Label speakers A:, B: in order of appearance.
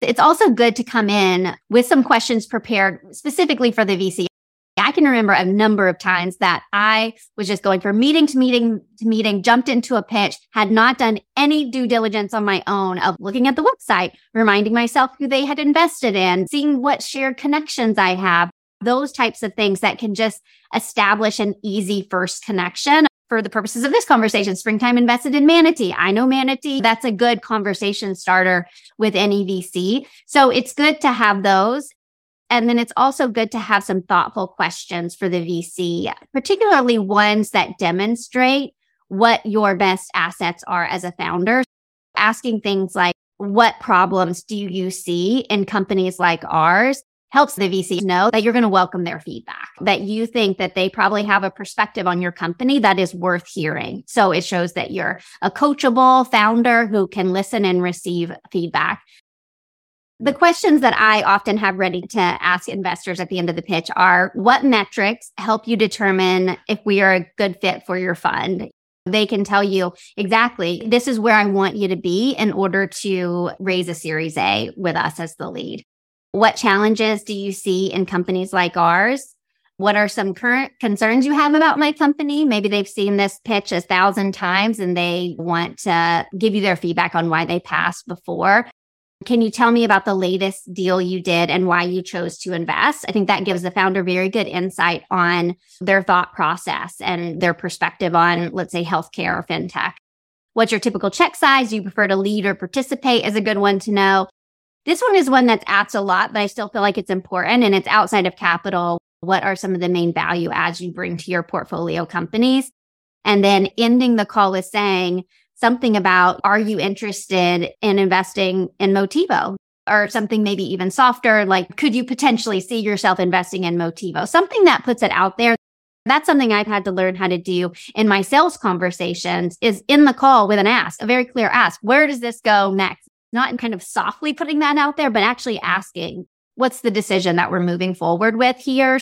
A: It's also good to come in with some questions prepared specifically for the VC. I can remember a number of times that I was just going from meeting to meeting to meeting, jumped into a pitch, had not done any due diligence on my own of looking at the website, reminding myself who they had invested in, seeing what shared connections I have, those types of things that can just establish an easy first connection for the purposes of this conversation, springtime invested in Manatee. I know Manatee. That's a good conversation starter with any VC. So it's good to have those. And then it's also good to have some thoughtful questions for the VC, particularly ones that demonstrate what your best assets are as a founder. Asking things like, what problems do you see in companies like ours? Helps the VC know that you're going to welcome their feedback, that you think that they probably have a perspective on your company that is worth hearing. So it shows that you're a coachable founder who can listen and receive feedback. The questions that I often have ready to ask investors at the end of the pitch are what metrics help you determine if we are a good fit for your fund? They can tell you exactly this is where I want you to be in order to raise a series A with us as the lead. What challenges do you see in companies like ours? What are some current concerns you have about my company? Maybe they've seen this pitch a thousand times and they want to give you their feedback on why they passed before. Can you tell me about the latest deal you did and why you chose to invest? I think that gives the founder very good insight on their thought process and their perspective on, let's say, healthcare or fintech. What's your typical check size? Do you prefer to lead or participate is a good one to know. This one is one that's asked a lot, but I still feel like it's important and it's outside of capital. What are some of the main value adds you bring to your portfolio companies? And then ending the call with saying something about, are you interested in investing in Motivo? Or something maybe even softer, like, could you potentially see yourself investing in Motivo? Something that puts it out there. That's something I've had to learn how to do in my sales conversations is in the call with an ask, a very clear ask. Where does this go next? Not in kind of softly putting that out there, but actually asking, what's the decision that we're moving forward with here?